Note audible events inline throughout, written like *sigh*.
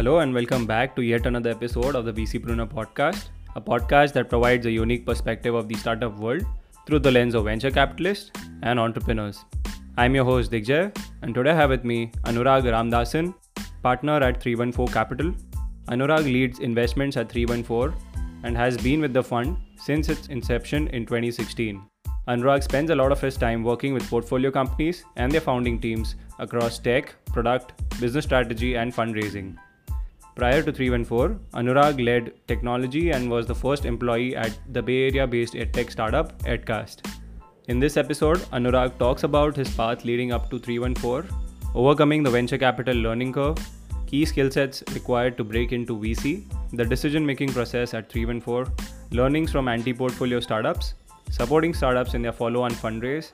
Hello and welcome back to yet another episode of the VC VCpreneur podcast, a podcast that provides a unique perspective of the startup world through the lens of venture capitalists and entrepreneurs. I'm your host Digjay, and today I have with me Anurag Ramdasan, partner at 3one4 Capital. Anurag leads investments at 3one4 and has been with the fund since its inception in 2016. Anurag spends a lot of his time working with portfolio companies and their founding teams across tech, product, business strategy, and fundraising. Prior to 3one4, Anurag led technology and was the first employee at the Bay Area based edtech startup Edcast. In this episode, Anurag talks about his path leading up to 3one4, overcoming the venture capital learning curve, key skill sets required to break into VC, the decision making process at 3one4, learnings from anti portfolio startups, supporting startups in their follow on fundraise,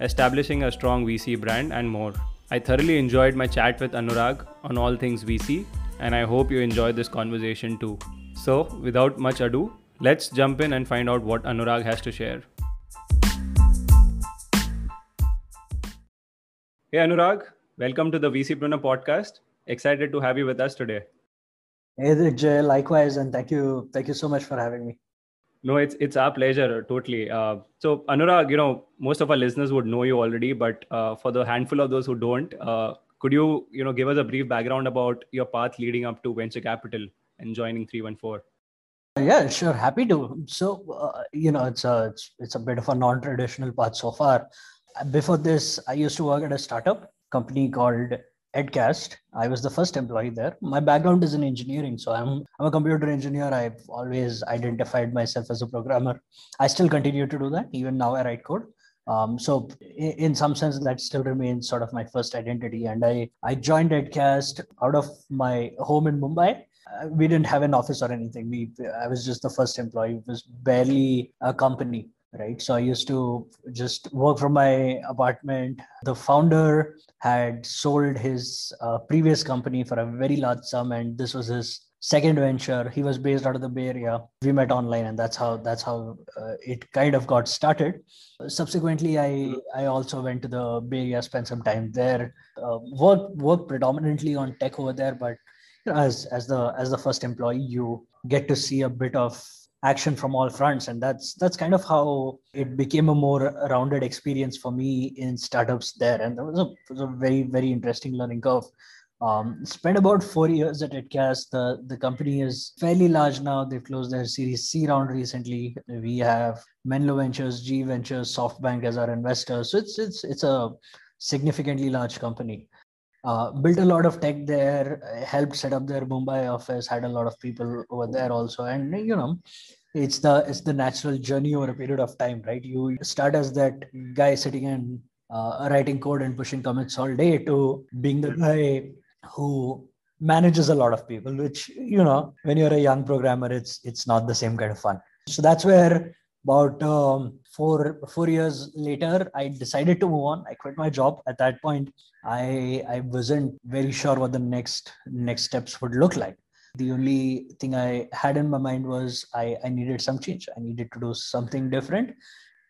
establishing a strong VC brand, and more. I thoroughly enjoyed my chat with Anurag on all things VC, and I hope you enjoyed this conversation too. So, without much ado, let's jump in and find out what Anurag has to share. Hey Anurag, welcome to the VCpreneur podcast. Excited to have you with us today. Hey Jay, likewise, and thank you, thank you so much for having me. No, it's it's our pleasure, totally. Uh, so Anurag, you know, most of our listeners would know you already, but uh, for the handful of those who don't, uh, could you you know give us a brief background about your path leading up to venture capital and joining 3one4? Yeah, sure, happy to. So uh, you know, it's a it's, it's a bit of a non-traditional path so far. Before this, I used to work at a startup company called Edcast. I was the first employee there. My background is in engineering, so I'm I'm a computer engineer. I've always identified myself as a programmer. I still continue to do that. Even now, I write code. Um, so in, some sense, that still remains sort of my first identity. And I I joined Edcast out of my home in Mumbai. Uh, we didn't have an office or anything. We I was just the first employee. It was barely a company right so i used to just work from my apartment the founder had sold his uh, previous company for a very large sum and this was his second venture he was based out of the bay area. We met online and that's how that's how uh, it kind of got started. Subsequently i i also went to the bay area spent some time there uh, work work predominantly on tech over there but as as the as the first employee you get to see a bit of action from all fronts. And that's that's kind of how it became a more rounded experience for me in startups there. And that was a, was a very very interesting learning curve um, spent about four years at Edcast. The, the company is fairly large now. They've closed their Series C round recently. We have Menlo Ventures, G Ventures, SoftBank as our investors. So it's it's it's a significantly large company. Uh, built a lot of tech there, helped set up their Mumbai office, had a lot of people over there also, and you know, it's the it's the natural journey over a period of time, right? You start as that guy sitting and uh, writing code and pushing commits all day to being the guy who manages a lot of people, which you know, when you're a young programmer, it's it's not the same kind of fun. So that's where about um, four four years later i decided to move on. I quit my job. At that point i i wasn't very sure what the next next steps would look like. The only thing i had in my mind was i i needed some change. I needed to do something different.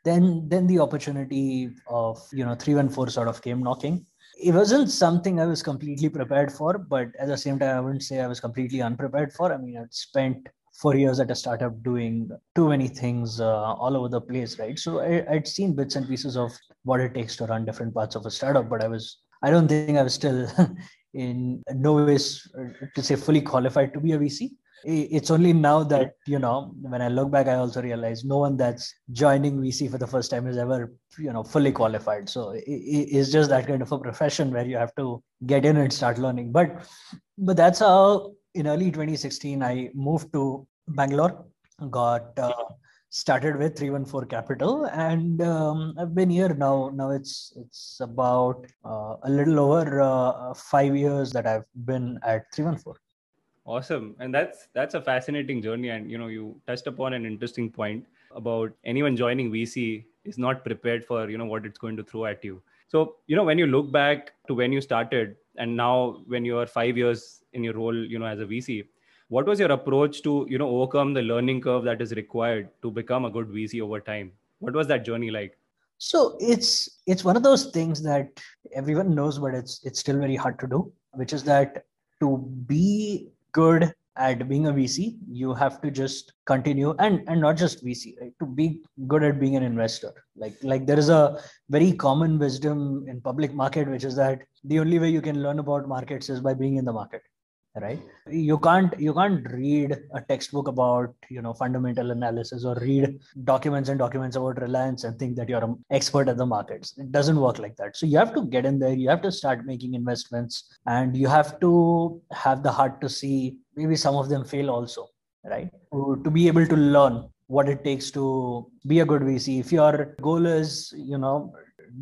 Then then the opportunity of you know 3one4 sort of came knocking it wasn't something i was completely prepared for but at the same time i wouldn't say i was completely unprepared for i mean i'd spent four years at a startup doing too many things uh, all over the place, right? So I, I'd seen bits and pieces of what it takes to run different parts of a startup, but I was, I don't think I was still *laughs* in no ways uh, to say fully qualified to be a VC. It's only now that, you know, when I look back, I also realize no one that's joining VC for the first time is ever, you know, fully qualified. So it's just that kind of a profession where you have to get in and start learning. But, but that's how in early 2016, I moved to Bangalore, got uh, started with 3one4 Capital, and um, I've been here now. Now it's it's about uh, a little over uh, five years that I've been at 3one4. Awesome, and that's that's a fascinating journey. And you know, you touched upon an interesting point about anyone joining VC is not prepared for you know what it's going to throw at you. So you know, when you look back to when you started, and now when you are five years in your role you know as a vc what was your approach to you know overcome the learning curve that is required to become a good vc over time what was that journey like so it's it's one of those things that everyone knows but it's it's still very hard to do which is that to be good at being a VC, you have to just continue and and not just VC, right? To be good at being an investor. Like like there is a very common wisdom in public market, which is that the only way you can learn about markets is by being in the market right? You can't you can't read a textbook about you know fundamental analysis or read documents and documents about reliance and think that you're an expert at the markets. It doesn't work like that. So you have to get in there you have to start making investments and you have to have the heart to see maybe some of them fail also right? To, to be able to learn what it takes to be a good vc if your goal is you know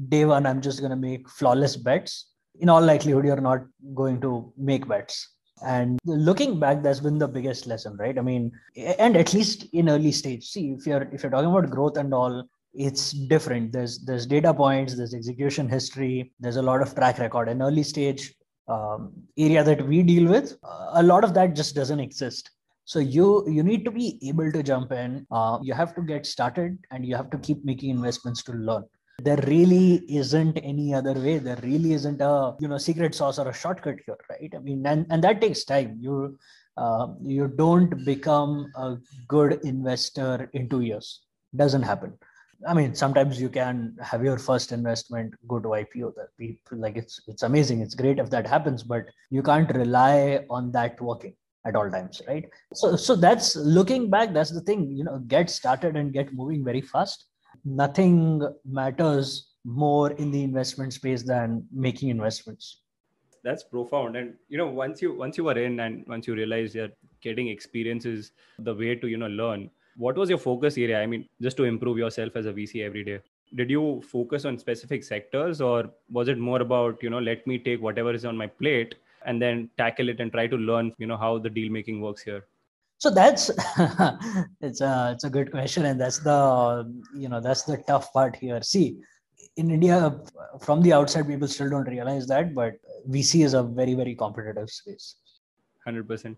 day one i'm just going to make flawless bets in all likelihood you're not going to make bets and looking back that's been the biggest lesson right? I mean and at least in early stage. See if you're if you're talking about growth and all it's different. There's there's data points there's execution history there's a lot of track record. In early stage um, area that we deal with a lot of that just doesn't exist. So you you need to be able to jump in. Uh, you have to get started and you have to keep making investments to learn there really isn't any other way. There really isn't a you know secret sauce or a shortcut here right? I mean and, and that takes time. You uh, you don't become a good investor in two years. Doesn't happen. I mean sometimes you can have your first investment go to ipo that people like it's it's amazing. It's great if that happens but you can't rely on that working at all times right? So so that's looking back that's the thing. You know get started and get moving very fast nothing matters more in the investment space than making investments. That's profound. And you know once you once you were in and once you realized that getting experience is the way to you know learn what was your focus area? I mean just to improve yourself as a vc every day. Did you focus on specific sectors or was it more about you know let me take whatever is on my plate and then tackle it and try to learn you know how the deal making works here so that's *laughs* it's a it's a good question and that's the you know that's the tough part here see in india from the outside people still don't realize that but vc is a very very competitive space 100%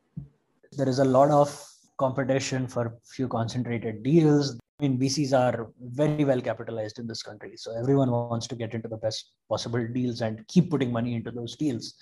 there is a lot of competition for few concentrated deals I mean, VCs are very well capitalized in this country. So everyone wants to get into the best possible deals and keep putting money into those deals.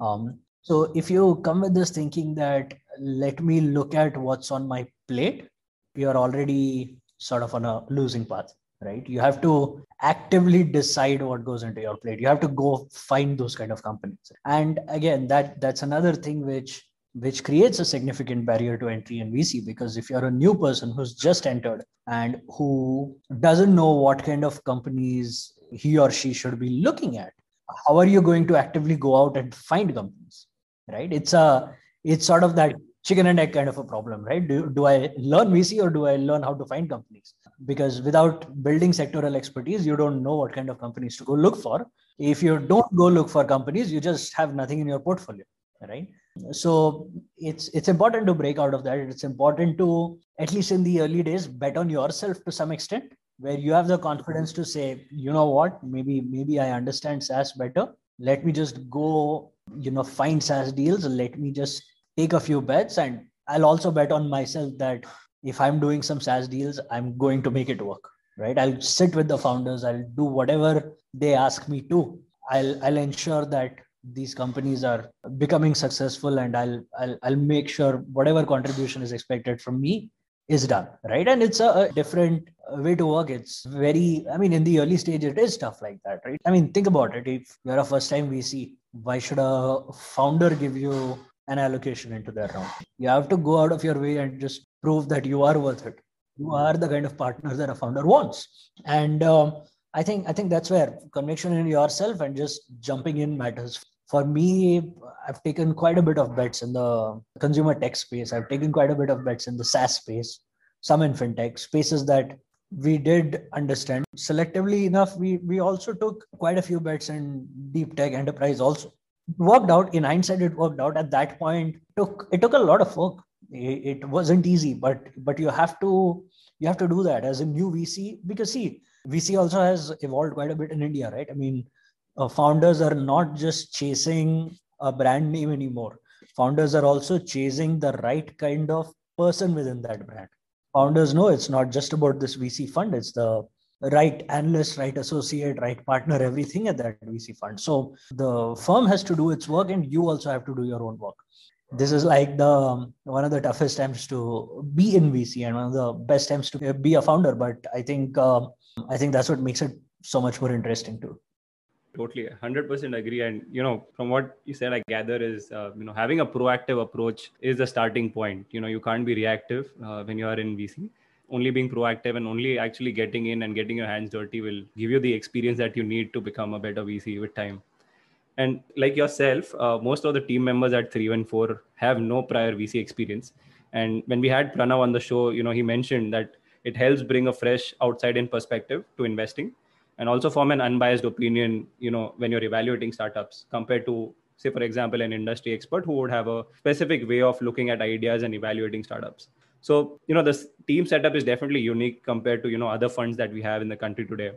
Um, so if you come with this thinking that let me look at what's on my plate, you're already sort of on a losing path, right? You have to actively decide what goes into your plate. You have to go find those kind of companies. And again, that that's another thing which which creates a significant barrier to entry in VC because if you're a new person who's just entered and who doesn't know what kind of companies he or she should be looking at, how are you going to actively go out and find companies? Right? It's a it's sort of that chicken and egg kind of a problem right? Do, do i learn vc or do i learn how to find companies? Because without building sectoral expertise you don't know what kind of companies to go look for. If you don't go look for companies you just have nothing in your portfolio right? So it's it's important to break out of that. It's important to at least in the early days bet on yourself to some extent where you have the confidence to say you know what? Maybe maybe i understand saas better let me just go you know find SaaS deals. Let me just take a few bets, and I'll also bet on myself that if I'm doing some SaaS deals, I'm going to make it work. Right? I'll sit with the founders. I'll do whatever they ask me to. I'll I'll ensure that these companies are becoming successful, and I'll I'll I'll make sure whatever contribution is expected from me is done right? And it's a, a, different way to work. It's very i mean in the early stage it is stuff like that right? I mean think about it. If you're a first time vc why should a founder give you an allocation into their round? You have to go out of your way and just prove that you are worth it. You are the kind of partner that a founder wants. And um, i think i think that's where conviction in yourself and just jumping in matters for me, I've taken quite a bit of bets in the consumer tech space. I've taken quite a bit of bets in the SaaS space, some in fintech spaces that we did understand selectively enough. We we also took quite a few bets in deep tech enterprise. Also, it worked out. In hindsight, it worked out. At that point, it took it took a lot of work. It, it wasn't easy, but but you have to you have to do that as a new VC because see, VC also has evolved quite a bit in India, right? I mean uh, founders are not just chasing a brand name anymore. Founders are also chasing the right kind of person within that brand. Founders know it's not just about this VC fund, it's the right analyst, right associate, right partner, everything at that VC fund. So the firm has to do its work and you also have to do your own work. this is like the um, one of the toughest times to be in VC and one of the best times to be a founder. But I think uh, I think that's what makes it so much more interesting too. Totally, hundred percent agree. And you know, from what you said, I gather is uh, you know having a proactive approach is the starting point. You know, you can't be reactive uh, when you are in VC. Only being proactive and only actually getting in and getting your hands dirty will give you the experience that you need to become a better VC with time. And like yourself, uh, most of the team members at 3one4 have no prior VC experience. And when we had Pranav on the show, you know, he mentioned that it helps bring a fresh outside in perspective to investing and also form an unbiased opinion, you know, when you're evaluating startups compared to, say, for example, an industry expert who would have a specific way of looking at ideas and evaluating startups. So, you know, this team setup is definitely unique compared to, you know, other funds that we have in the country today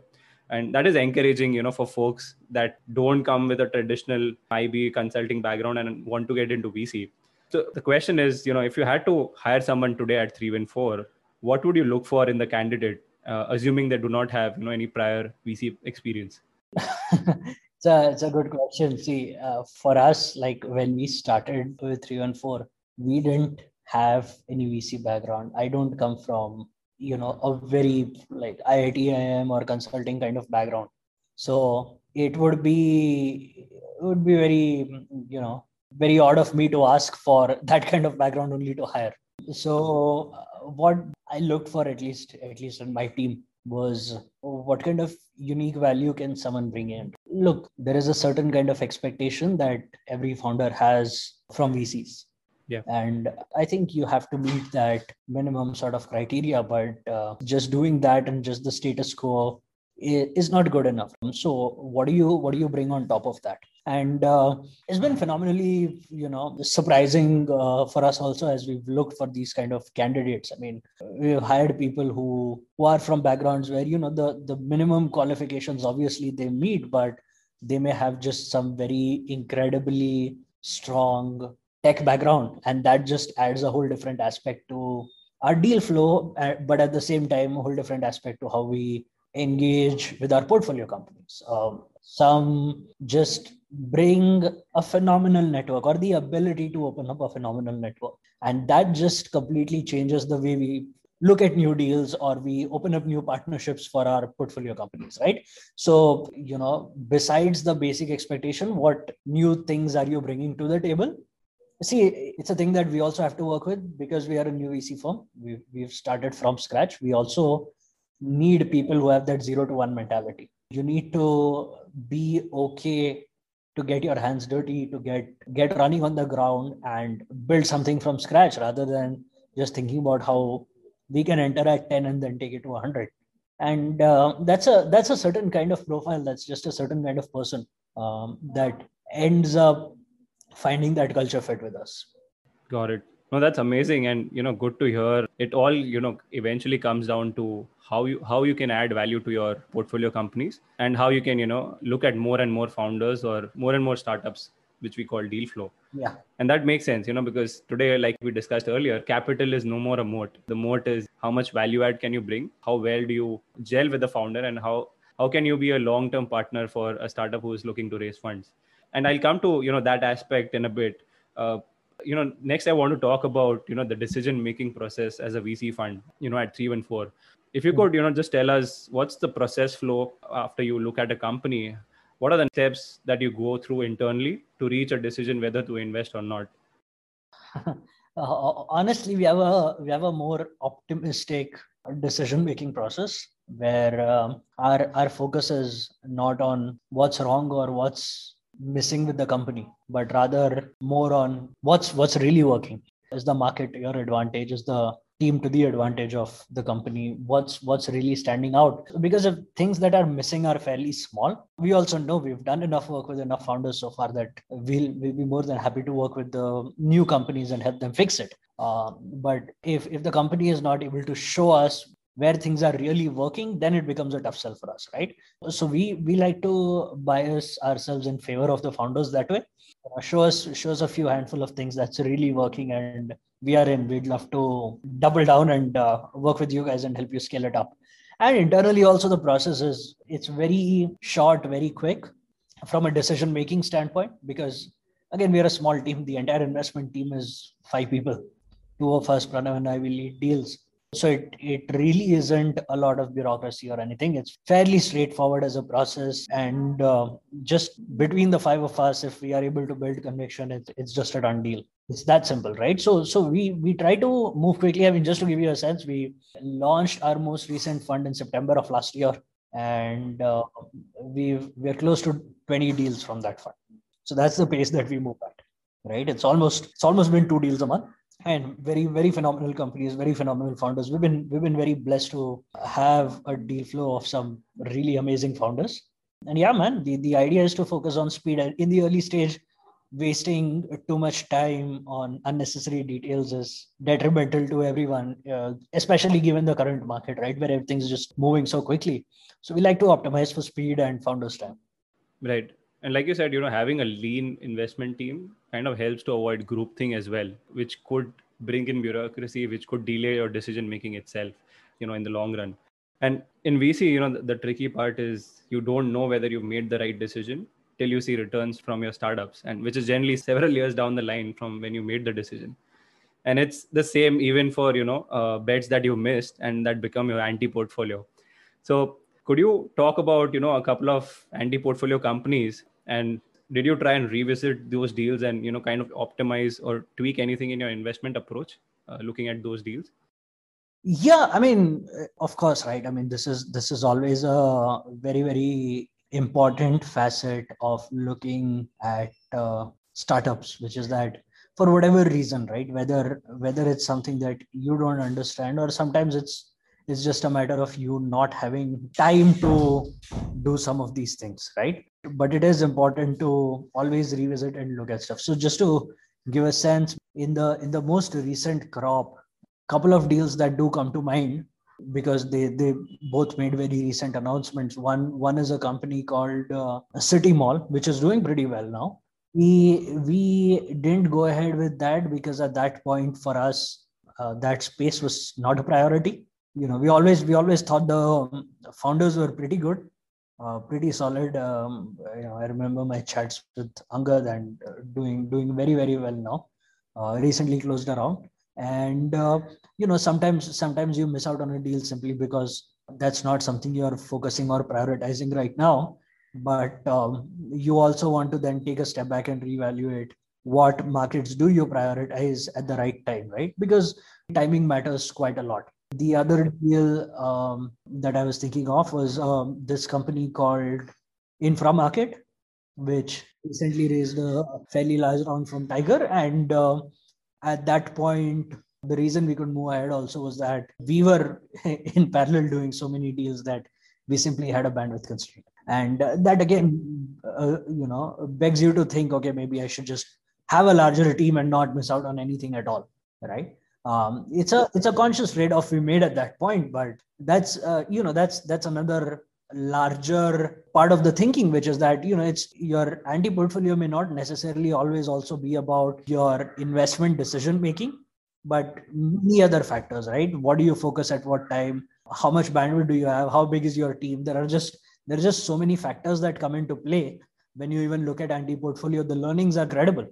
and that is encouraging you know for folks that don't come with a traditional ib consulting background and want to get into vc so the question is you know if you had to hire someone today at 3one4 what would you look for in the candidate uh, assuming they do not have you know any prior vc experience *laughs* it's a it's a good question see uh, for us like when we started with 3one4 we didn't have any vc background i don't come from you know a very like IIT or consulting kind of background. So it would be it would be very you know very odd of me to ask for *laughs* that kind of background only to hire. So uh, what I looked for at least at least in my team was what kind of unique value can someone bring in? Look there is a certain kind of expectation that every founder has from vcs yeah. And i think you have to meet that minimum sort of criteria but uh, just doing that and just the status quo is not good enough. So what do you what do you bring on top of that? And uh, it's been phenomenally you know surprising uh, for us also as we've looked for these kind of candidates. I mean we've hired people who who are from backgrounds where you know the the minimum qualifications obviously they meet but they may have just some very incredibly strong tech background. And that just adds a whole different aspect to our deal flow uh, but at the same time a whole different aspect to how we engage with our portfolio companies. Um, some just bring a phenomenal network or the ability to open up a phenomenal network. And that just completely changes the way we look at new deals or we open up new partnerships for our portfolio companies right? So you know besides the basic expectation what new things are you bringing to the table? See it's a thing that we also have to work with because we are a new vc firm. We've, we've started from scratch. We also need people who have that zero to one mentality. You need to be okay to get your hands dirty to get get running on the ground and build something from scratch rather than just thinking about how we can enter at 10 and then take it to 100 and uh, that's a that's a certain kind of profile. That's just a certain kind of person um, that ends up finding that culture fit with us. Got it no that's amazing and you know good to hear. It all you know eventually comes down to how you how you can add value to your portfolio companies and how you can you know look at more and more founders or more and more startups which we call deal flow. Yeah. And that makes sense you know because today like we discussed earlier capital is no more a moat. The moat is how much value add can you bring? How well do you gel with the founder and how how can you be a long term partner for a startup who is looking to raise funds? And i'll come to you know that aspect in a bit. Uh, you know next i want to talk about you know the decision making process as a vc fund you know at 3one4 if you could you know just tell us what's the process flow after you look at a company? What are the steps that you go through internally to reach a decision whether to invest or not? *laughs* Uh, honestly we have a we have a more optimistic decision making process where um, our our focus is not on what's wrong or what's missing with the company but rather more on what's what's really working. Is the market your advantage? Is the team to the advantage of the company? What's what's really standing out? Because of things that are missing are fairly small we also know we've done enough work with enough founders so far that we'll, we'll be more than happy to work with the new companies and help them fix it. Uh, but if if the company is not able to show us where things are really working then it becomes a tough sell for us right so we we like to bias ourselves in favor of the founders that way uh, show us show us a few handful of things that's really working and we are in we'd love to double down and uh, work with you guys and help you scale it up and internally also the process is it's very short very quick from a decision making standpoint because again, we're a small team. The entire investment team is five people. Two of us, Pranav and I, will lead deals. So it, it really isn't a lot of bureaucracy or anything. It's fairly straightforward as a process. And uh, just between the five of us, if we are able to build conviction, it's, it's just a done deal. It's that simple, right? So so we we try to move quickly. I mean, just to give you a sense, we launched our most recent fund in September of last year, and uh, we we're close to 20 deals from that fund. So that's the pace that we move at, right? It's almost it's almost been two deals a month and very very phenomenal companies very phenomenal founders. We've been we've been very blessed to have a deal flow of some really amazing founders. And yeah man the, the idea is to focus on speed. In the early stage wasting too much time on unnecessary details is detrimental to everyone uh, especially given the current market right where everything's just moving so quickly. So we like to optimize for speed and founders time right and like you said you know having a lean investment team kind of helps to avoid groupthink as well which could bring in bureaucracy which could delay your decision making itself you know in the long run. And in vc you know the, the tricky part is you don't know whether you've made the right decision till you see returns from your startups and which is generally *laughs* several years down the line from when you made the decision. And it's the same even for you know uh, bets that you missed and that become your anti portfolio so could you talk about you know a couple of anti portfolio companies and did you try and revisit those deals and you know kind of optimize or tweak anything in your investment approach uh, looking at those deals? Yeah i mean of course right. I mean this is this is always a very very important facet of looking at uh, startups which is that for whatever reason right whether whether it's something that you don't understand or sometimes it's it's just a matter of you not having time to do some of these things right but it is important to always revisit and look at stuff so just to give a sense in the in the most recent crop couple of deals that do come to mind because they they both made very recent announcements. One one is a company called uh, CityMall, which is doing pretty well now. We we didn't go ahead with that because at that point for us uh, that space was not a priority. You know, we always we always thought the founders were pretty good, uh, pretty solid. Um, you know, I remember my chats with Angad and uh, doing doing very very well now. Uh, recently closed around and uh, you know sometimes sometimes you miss out on a deal simply because that's not something you're focusing or prioritizing right now but um, you also want to then take a step back and reevaluate what markets do you prioritize at the right time right because timing matters quite a lot the other deal um, that i was thinking of was um, this company called Infra.Market which recently raised a fairly large round from tiger. And uh, at that point the reason we could move ahead also was that we were *laughs* in parallel doing so many deals that we simply had a bandwidth constraint. And uh, that again uh, you know begs you to think okay maybe i should just have a larger team and not miss out on anything at all right um, it's a it's a conscious trade-off we made at that point but that's uh, you know that's that's another larger part of the thinking which is that you know it's your anti portfolio may not necessarily always also be about your investment decision making but many other factors right? What do you focus at what time? How much bandwidth do you have? How big is your team? There are just there are just so many factors that come into play when you even look at anti-portfolio the learnings are credible.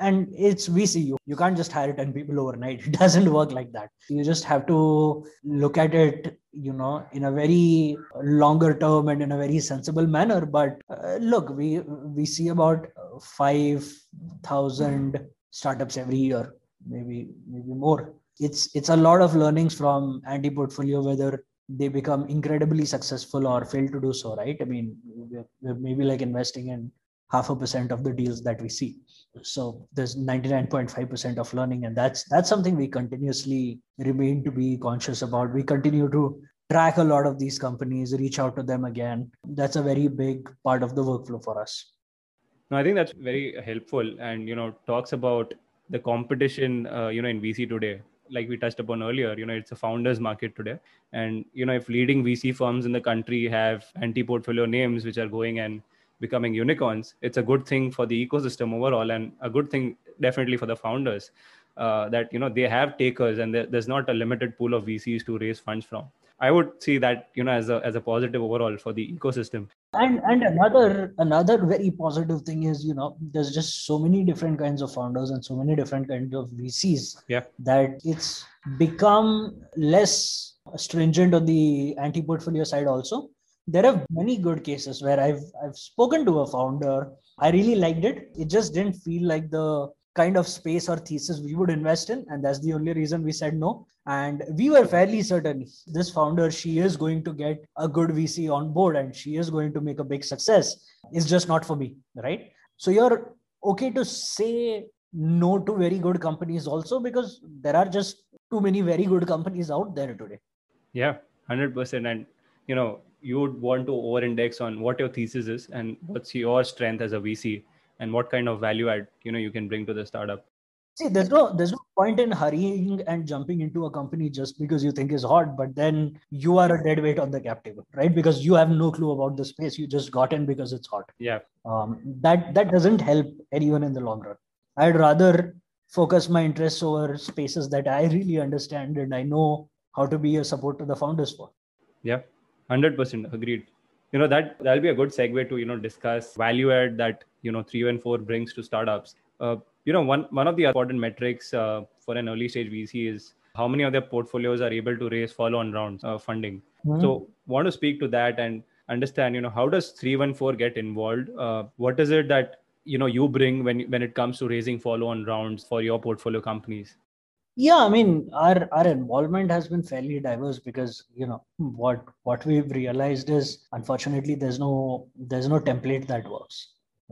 And it's vc you can't just hire 10 people overnight. *laughs* It doesn't work like that. You just have to look at it you know in a very longer term and in a very sensible manner. But uh, look we we see about 5000 startups every year maybe maybe more. It's it's a lot of learnings from anti-portfolio whether they become incredibly successful or fail to do so right? I mean we're, we're maybe like investing in half a percent of the deals that we see. So there's 99.5% of learning and that's that's something we continuously remain to be conscious about. We continue to track a lot of these companies reach out to them again. That's a very big part of the workflow for us. No i think that's very helpful and you know talks about the competition uh, you know in vc today like we touched upon earlier you know it's a founders market today. And you know if leading vc firms in the country have anti portfolio names which are going and becoming unicorns it's a good thing for the ecosystem overall and a good thing definitely for the founders uh, that you know they have takers and there's not a limited pool of vcs to raise funds from I would see that you know as a as a positive overall for the ecosystem. And and another another very positive thing is you know there's just so many different kinds of founders and so many different kinds of VCs. Yeah. That it's become less stringent on the anti-portfolio side also. There are many good cases where I've I've spoken to a founder. I really liked it. It just didn't feel like the kind of space or thesis we would invest in and that's the only reason we said no. And we were fairly certain this founder she is going to get a good vc on board and she is going to make a big success. It's just not for me right? So you're okay to say no to very good companies also because there are just too many very good companies out there today. Yeah 100% and you know you would want to over index on what your thesis is and what's your strength as a vc and what kind of value add you know you can bring to the startup? See there's no there's no point in hurrying and jumping into a company just because you think is hot but then you are a dead weight on the cap table right? Because you have no clue about the space. You just got in because it's hot. Yeah. Um, that that doesn't help anyone in the long run. I'd rather focus my interests over spaces that i really understand and i know how to be a support to the founders for. Yeah. 100% agreed. You know that that'll be a good segue to you know discuss value add that you know 3one4 brings to startups. Uh, you know one one of the important metrics uh, for an early stage vc is how many of their portfolios are able to raise follow on rounds uh, funding. Mm-hmm. so want to speak to that and understand you know how does 3one4 get involved? Uh, what is it that you know you bring when when it comes to raising follow on rounds for your portfolio companies? Yeah i mean our our involvement has been fairly diverse because you know what what we've realized is unfortunately there's no there's no template that works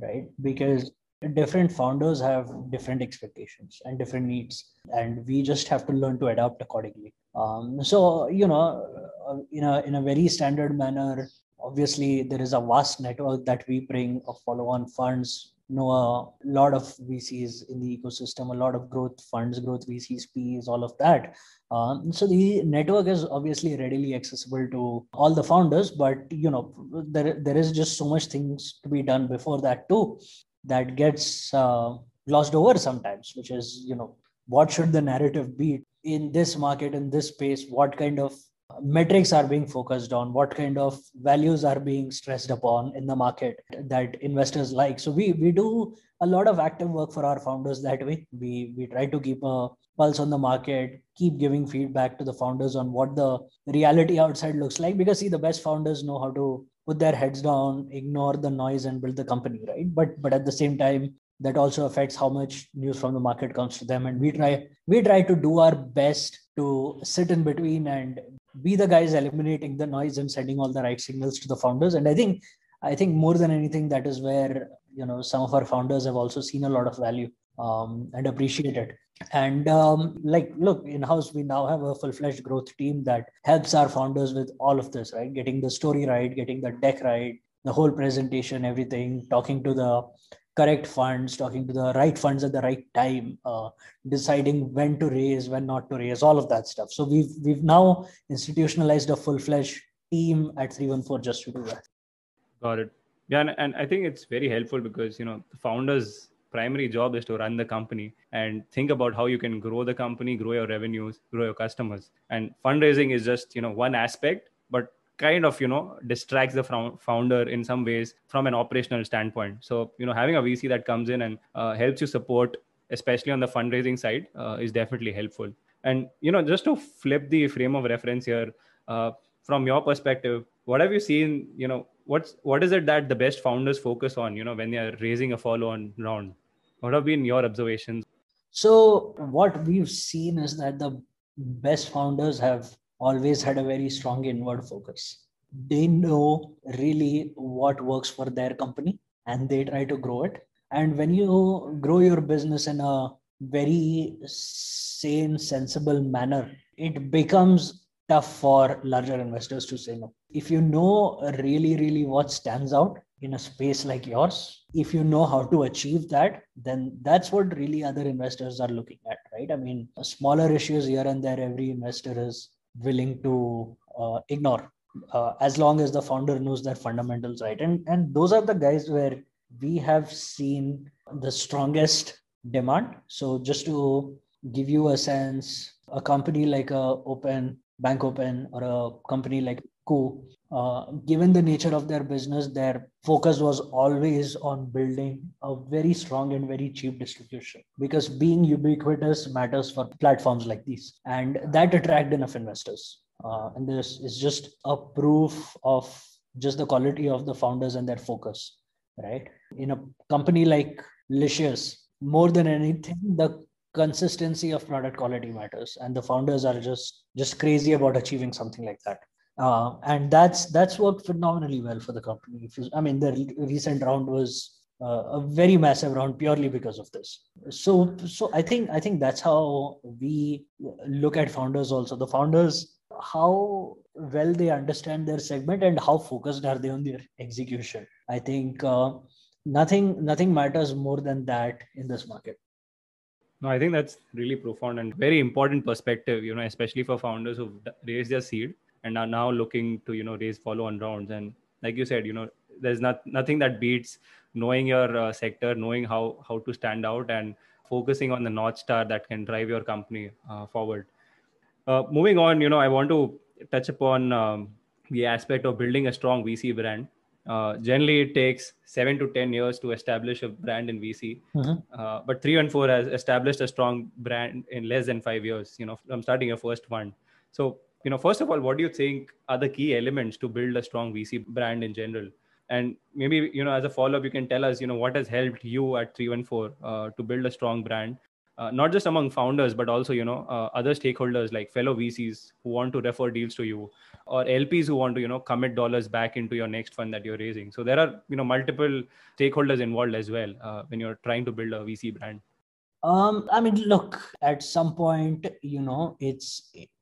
right? Because different founders have different expectations and different needs and we just have to learn to adapt accordingly. Um, so you know uh, in a in a very standard manner obviously there is a vast network that we bring of follow on funds know a lot of VCs in the ecosystem, a lot of growth funds, growth VCs, PEs, all of that. Um, so the network is obviously readily accessible to all the founders, but you know there there is just so much things to be done before that too, that gets uh, glossed over sometimes. Which is you know what should the narrative be in this market in this space? What kind of metrics are being focused on what kind of values are being stressed upon in the market that investors like. So we we do a lot of active work for our founders that way. We we try to keep a pulse on the market keep giving feedback to the founders on what the reality outside looks like because see the best founders know how to put their heads down ignore the noise and build the company right? But but at the same time that also affects how much news from the market comes to them. And we try we try to do our best to sit in between and be the guys eliminating the noise and sending all the right signals to the founders. And i think i think more than anything that is where you know some of our founders have also seen a lot of value um, and appreciate it. And um, like look in house we now have a full-fledged growth team that helps our founders with all of this right? Getting the story right getting the deck right the whole presentation everything talking to the correct funds, talking to the right funds at the right time, uh, deciding when to raise, when not to raise, all of that stuff. So we've we've now institutionalized a full fledged team at 3one4 just to do that. Got it. Yeah, and, and I think it's very helpful because you know the founders primary job is to run the company and think about how you can grow the company grow your revenues grow your customers and fundraising is just you know one aspect but kind of you know distracts the founder in some ways from an operational standpoint. So you know having a vc that comes in and uh, helps you support especially on the fundraising side uh, is definitely helpful. And you know just to flip the frame of reference here uh, from your perspective what have you seen you know what's what is it that the best founders focus on you know when they are raising a follow on round? What have been your observations? So what we've seen is that the best founders have always had a very strong inward focus. They know really what works for their company and they try to grow it. And when you grow your business in a very sane, sensible manner, it becomes tough for larger investors to say no. If you know really, really what stands out in a space like yours, if you know how to achieve that, then that's what really other investors are looking at, right? I mean, smaller issues here and there, every investor is willing to uh, ignore uh, as long as the founder knows their fundamentals right? And and those are the guys where we have seen the strongest demand. So just to give you a sense a company like a open Bank Open or a company like Koo, uh, given the nature of their business, their focus was always on building a very strong and very cheap distribution because being ubiquitous matters for platforms like these. And that attract enough investors. Uh, and this is just a proof of just the quality of the founders and their focus, right? In a company like Licious, more than anything, the consistency of product quality matters and the founders are just just crazy about achieving something like that uh, and that's that's worked phenomenally well for the company. I mean the recent round was uh, a very massive round purely because of this. So so i think i think that's how we look at founders also. The founders how well they understand their segment and how focused are they on their execution. I think uh, nothing nothing matters more than that in this market. No i think that's really profound and very important perspective you know especially for founders who've raised their seed and are now looking to you know raise follow on rounds. And like you said you know there's not nothing that beats knowing your uh, sector knowing how how to stand out and focusing on the north star that can drive your company uh, forward. Uh, moving on you know i want to touch upon um, the aspect of building a strong vc brand. Uh, generally it takes seven to ten years to establish a brand in vc mm-hmm. uh, but 3one4 has established a strong brand in less than five years you know from starting your first fund so you know first of all what do you think are the key elements to build a strong vc brand in general? And maybe you know as a follow up you can tell us you know what has helped you at 3one4 uh, to build a strong brand uh, not just among founders but also you know uh, other stakeholders like fellow vcs who want to refer deals to you or lps who want to you know commit dollars back into your next fund that you're raising. So there are you know multiple stakeholders involved as well uh, when you're trying to build a vc brand um i mean look at some point you know it's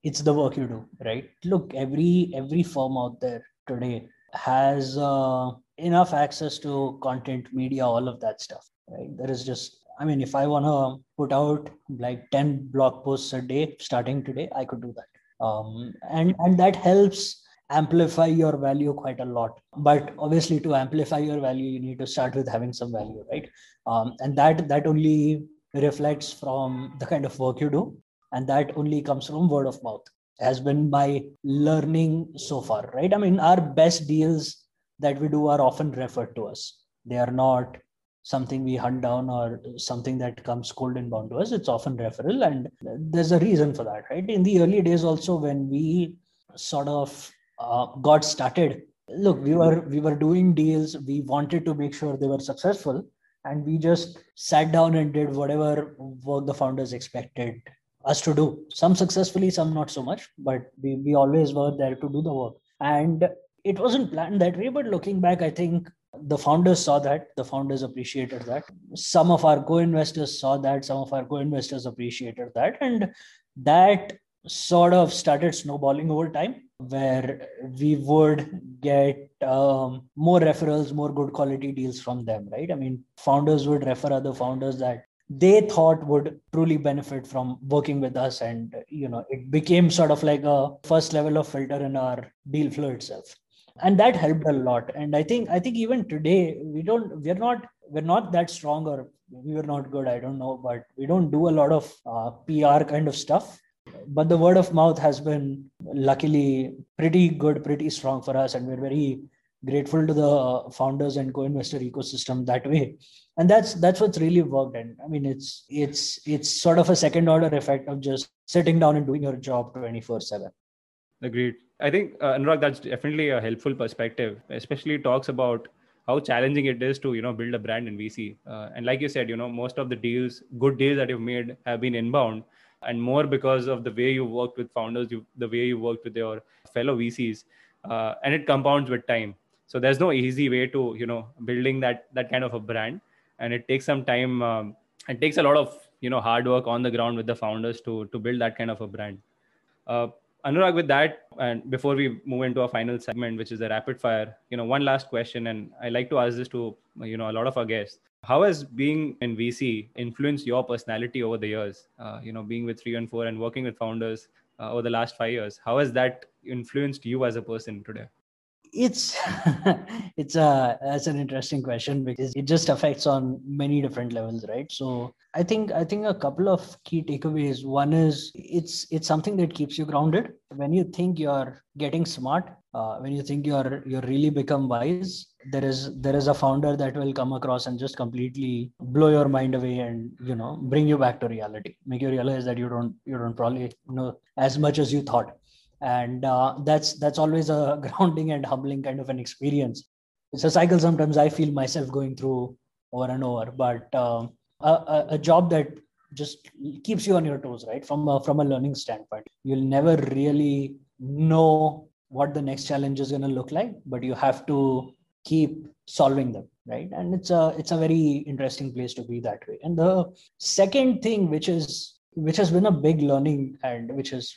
it's the work you do right look every every firm out there today has uh, enough access to content media all of that stuff right there is just I mean, if I want to put out like 10 blog posts a day starting today, I could do that. Um, and, and that helps amplify your value quite a lot. But obviously, to amplify your value, you need to start with having some value, right? Um, and that that only reflects from the kind of work you do, and that only comes from word of mouth. Has been my learning so far, right? I mean, our best deals that we do are often referred to us. They are not something we hunt down or something that comes cold and bound to us it's often referral and there's a reason for that right in the early days also when we sort of uh, got started look we were we were doing deals we wanted to make sure they were successful and we just sat down and did whatever work the founders expected us to do. Some successfully some not so much but we, we always were there to do the work. And it wasn't planned that way but looking back i think the founders saw that the founders appreciated that. Some of our co-investors saw that some of our co-investors appreciated that. And that sort of started snowballing over time where we would get um, more referrals more good quality deals from them right? I mean founders would refer other founders that they thought would truly benefit from working with us and you know it became sort of like a first level of filter in our deal flow itself. And that helped a lot. And i think i think even today we don't we're not we're not that strong or we were not good i don't know but we don't do a lot of uh, pr kind of stuff but the word of mouth has been luckily pretty good pretty strong for us and we're very grateful to the founders and co-investor ecosystem that way and that's that's what's really worked and i mean it's it's it's sort of a second order effect of just sitting down and doing your job 24 7 agreed I think uh, Anurag, that's definitely a helpful perspective. Especially talks about how challenging it is to you know build a brand in VC. Uh, and like you said, you know most of the deals, good deals that you've made have been inbound, and more because of the way you worked with founders, you, the way you worked with your fellow VCs, uh, and it compounds with time. So there's no easy way to you know building that that kind of a brand, and it takes some time. Um, it takes a lot of you know hard work on the ground with the founders to to build that kind of a brand. Uh, Anurag, with that, and before we move into our final segment, which is a rapid fire, you know, one last question, and I like to ask this to you know a lot of our guests. How has being in VC influenced your personality over the years? Uh, you know, being with 3one4 and working with founders uh, over the last five years, how has that influenced you as a person today? it's *laughs* it's a that's an interesting question because it just affects on many different levels right so i think i think a couple of key takeaways one is it's it's something that keeps you grounded when you think you're getting smart uh, when you think you're you're really become wise there is there is a founder that will come across and just completely blow your mind away and you know bring you back to reality. Make you realize that you don't you don't probably know as much as you thought. And uh, that's that's always a *laughs* grounding and humbling kind of an experience. It's a cycle sometimes i feel myself going through over and over but uh, a, a, job that just keeps you on your toes right? From a, from a learning standpoint you'll never really know what the next challenge is going to look like but you have to keep solving them right? And it's a it's a very interesting place to be that way. And the second thing which is which has been a big learning and which is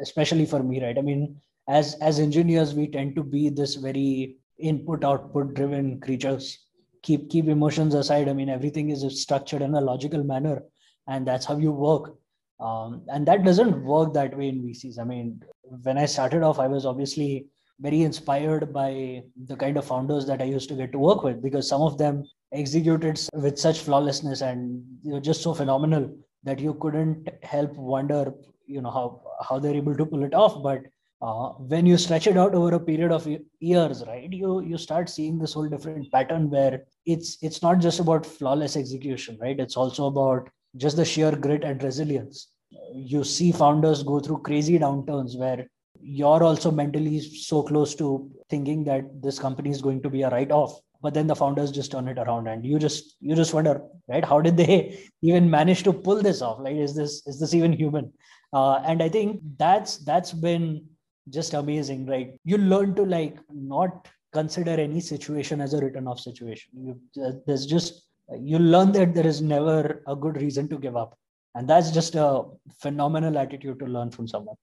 especially for me right? I mean as as engineers we tend to be this very input output driven creatures. Keep keep emotions aside. I mean everything is structured in a logical manner and that's how you work. Um, and that doesn't work that way in vcs i mean when i started off i was obviously very inspired by the kind of founders that i used to get to work with because some of them executed with such flawlessness and you know just so phenomenal that you couldn't help wonder you know how how they're able to pull it off. But uh, when you stretch it out over a period of years right you you start seeing this whole different pattern where it's it's not just about flawless execution right? It's also about just the sheer grit and resilience you see founders go through crazy downturns where you're also mentally so close to thinking that this company is going to be a write off but then the founders just turn it around and you just you just wonder right? How did they *laughs* even manage to pull this off? Like is this is this even human? Uh, and i think that's that's been just amazing right? You learn to like not consider any situation as a written off situation. You, there's just you learn that there is never a good reason to give up and that's just a phenomenal attitude to learn from someone.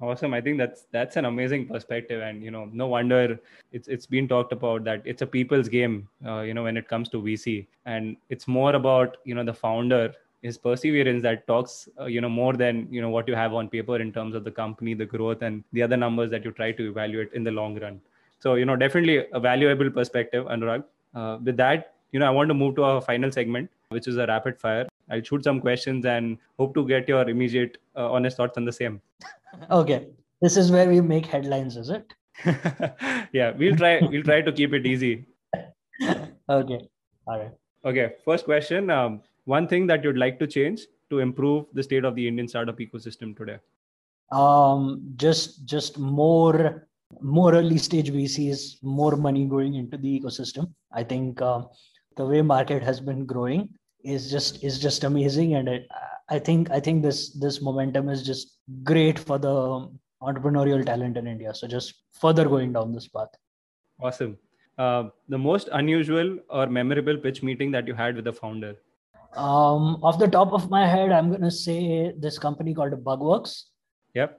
Awesome. I think that's that's an amazing perspective. And you know no wonder it's it's been talked about that it's a people's game uh, you know when it comes to vc and it's more about you know the founder his perseverance that talks uh, you know more than you know what you have on paper in terms of the company the growth and the other numbers that you try to evaluate in the long run. So you know definitely a valuable perspective anurag. Uh, with that you know i want to move to our final segment which is a rapid fire i'll shoot some questions and hope to get your immediate uh, honest thoughts on the same. *laughs* Okay. This is where we make headlines is it? *laughs* Yeah we'll try we'll try to keep it easy. *laughs* Okay. All right. Okay first question. Um, one thing that you'd like to change to improve the state of the indian startup ecosystem today? Um just just more more early stage vcs more money going into the ecosystem. I think uh, the way market has been growing is just is just amazing and it, I think I think this this momentum is just great for the entrepreneurial talent in India. So just further going down this path. Awesome. Uh, the most unusual or memorable pitch meeting that you had with the founder? Um, off the top of my head, I'm gonna say this company called Bugworks. Yep.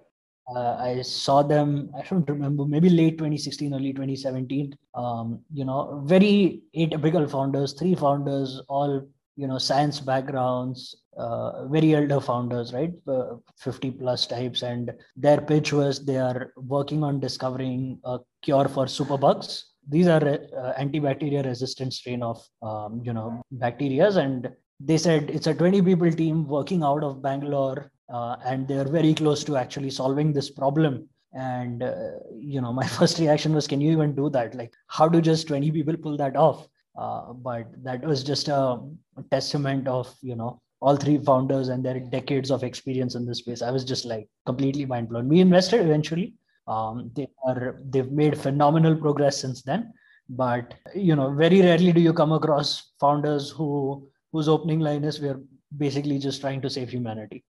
Uh, I saw them. I don't remember. Maybe late 2016, early 2017. Um, you know, very atypical founders. Three founders, all you know science backgrounds uh, very elder founders right? Uh, 50 plus types and their pitch was they are working on discovering a cure for superbugs. These are uh, antibacterial resistant strain of um, you know bacteria and they said it's a 20 people team working out of bangalore uh, and they're very close to actually solving this problem. And uh, you know my *laughs* first reaction was can you even do that? Like how do just 20 people pull that off uh, but that was just a, testament of you know all three founders and their decades of experience in this space. I was just like completely mind blown. We invested eventually. Um, they are they've made phenomenal progress since then. But you know, very rarely do you come across founders who whose opening line is we're basically just trying to save humanity.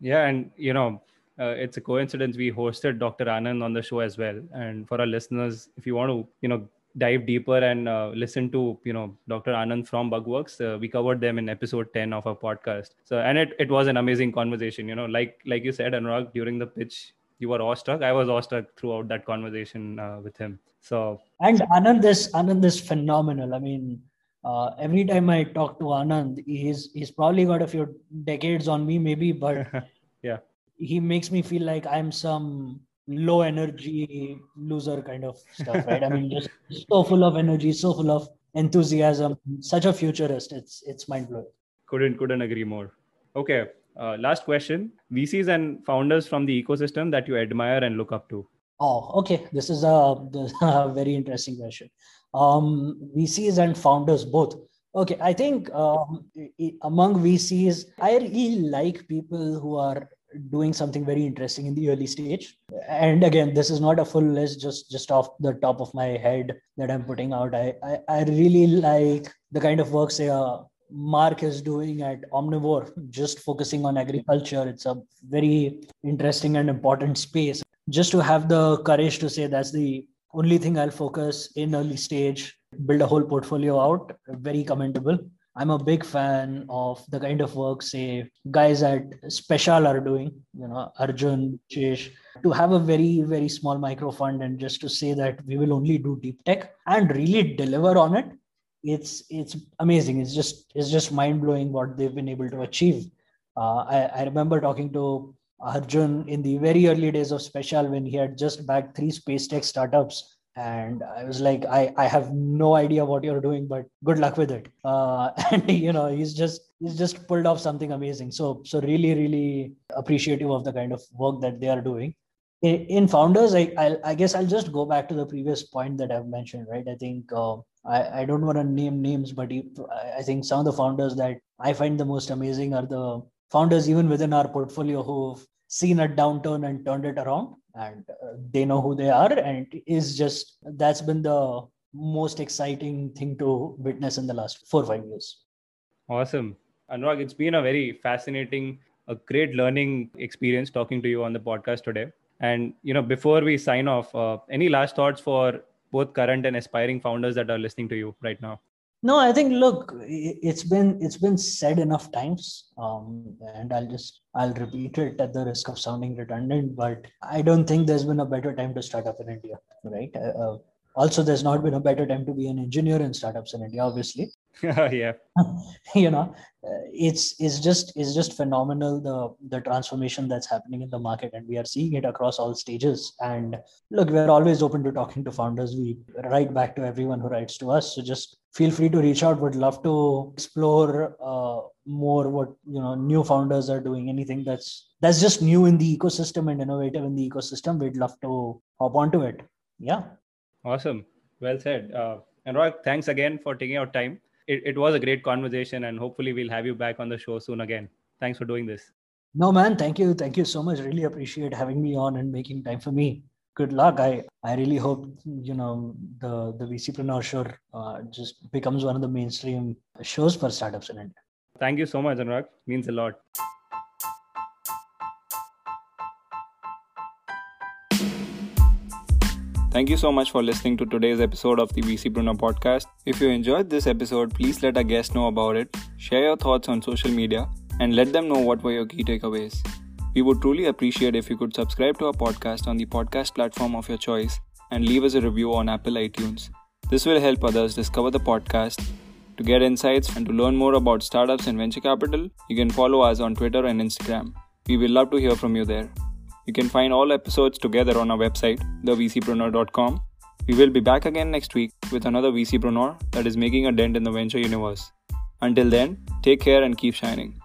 Yeah, and you know, uh, it's a coincidence we hosted Dr. Anand on the show as well. And for our listeners, if you want to, you know, dive deeper and uh, listen to you know dr anand from bugworks. Uh, we covered them in episode 10 of our podcast. So and it, it was an amazing conversation you know like like you said anurag during the pitch you were awestruck. I was awestruck throughout that conversation uh, with him. So and anand is anand is phenomenal. I mean uh, every time i talk to anand he's he's probably got a few decades on me maybe but *laughs* yeah. he makes me feel like i'm some low energy loser kind of stuff, right? I mean, just so full of energy, so full of enthusiasm, such a futurist. It's it's mind blowing. Couldn't couldn't agree more. Okay, uh, last question: VCs and founders from the ecosystem that you admire and look up to. Oh, okay. This is a, *laughs* a very interesting question. Um, VCs and founders both. Okay, I think um, among VCs, I really like people who are doing something very interesting in the early stage. And again this is not a full list just just off the top of my head that i'm putting out. I i, I really like the kind of work say uh, mark is doing at omnivore just focusing on agriculture. It's a very interesting and important space. Just to have the courage to say that's the only thing i'll focus in early stage build a whole portfolio out very commendable I'm a big fan of the kind of work, say, guys at Speciale are doing, you know, Arjun, Chesh, to have a very, very small micro fund and just to say that we will only do deep tech and really deliver on it. It's it's amazing. It's just it's just mind blowing what they've been able to achieve. Uh, I, I remember talking to Arjun in the very early days of Speciale when he had just backed three space tech startups and i was like i i have no idea what you're doing but good luck with it. Uh, *laughs* and you know he's just he's just pulled off something amazing. So so really really appreciative of the kind of work that they are doing. In, in founders I, I, I guess i'll just go back to the previous point that i've mentioned right? I think uh, I, I don't want to name names but i think some of the founders that i find the most amazing are the founders even within our portfolio who've seen a downturn and turned it around and uh, they know who they are and it is just that's been the most exciting thing to witness in the last four five years. Awesome. Anurag it's been a very fascinating a great learning experience talking to you on the podcast today. And you know before we sign off uh, any last thoughts for both current and aspiring founders that are listening to you right now no i think look it's been it's been said enough times um, and i'll just i'll repeat it at the risk of sounding redundant but i don't think there's been a better time to start up in india right? Uh, uh also there's not been a better time to be an engineer in startups in india obviously *laughs* yeah. *laughs* You know uh, it's it's just it's just phenomenal the the transformation that's happening in the market and we are seeing it across all stages. And look we're always open to talking to founders. We write back to everyone who writes to us. So just feel free to reach out. Would love to explore uh, more what you know new founders are doing anything that's that's just new in the ecosystem and innovative in the ecosystem. We'd love to hop onto it. Yeah. Awesome. Well said. Uh, Anurag, thanks again for taking out time it, it was a great conversation and hopefully we'll have you back on the show soon again. Thanks for doing this. No man thank you. Thank you so much. Really appreciate having me on and making time for me. Good luck. I i really hope you know the the vcpreneur show uh, just becomes one of the mainstream shows for startups in india. Thank you so much anurag. Means a lot Thank you so much for listening to today's episode of the VCpreneur podcast. If you enjoyed this episode, please let our guests know about it, share your thoughts on social media, and let them know what were your key takeaways. We would truly appreciate if you could subscribe to our podcast on the podcast platform of your choice and leave us a review on Apple iTunes. This will help others discover the podcast. To get insights and to learn more about startups and venture capital, you can follow us on Twitter and Instagram. We will love to hear from you there. You can find all episodes together on our website, thevcpreneur.com. We will be back again next week with another VCpreneur that is making a dent in the venture universe. Until then, take care and keep shining.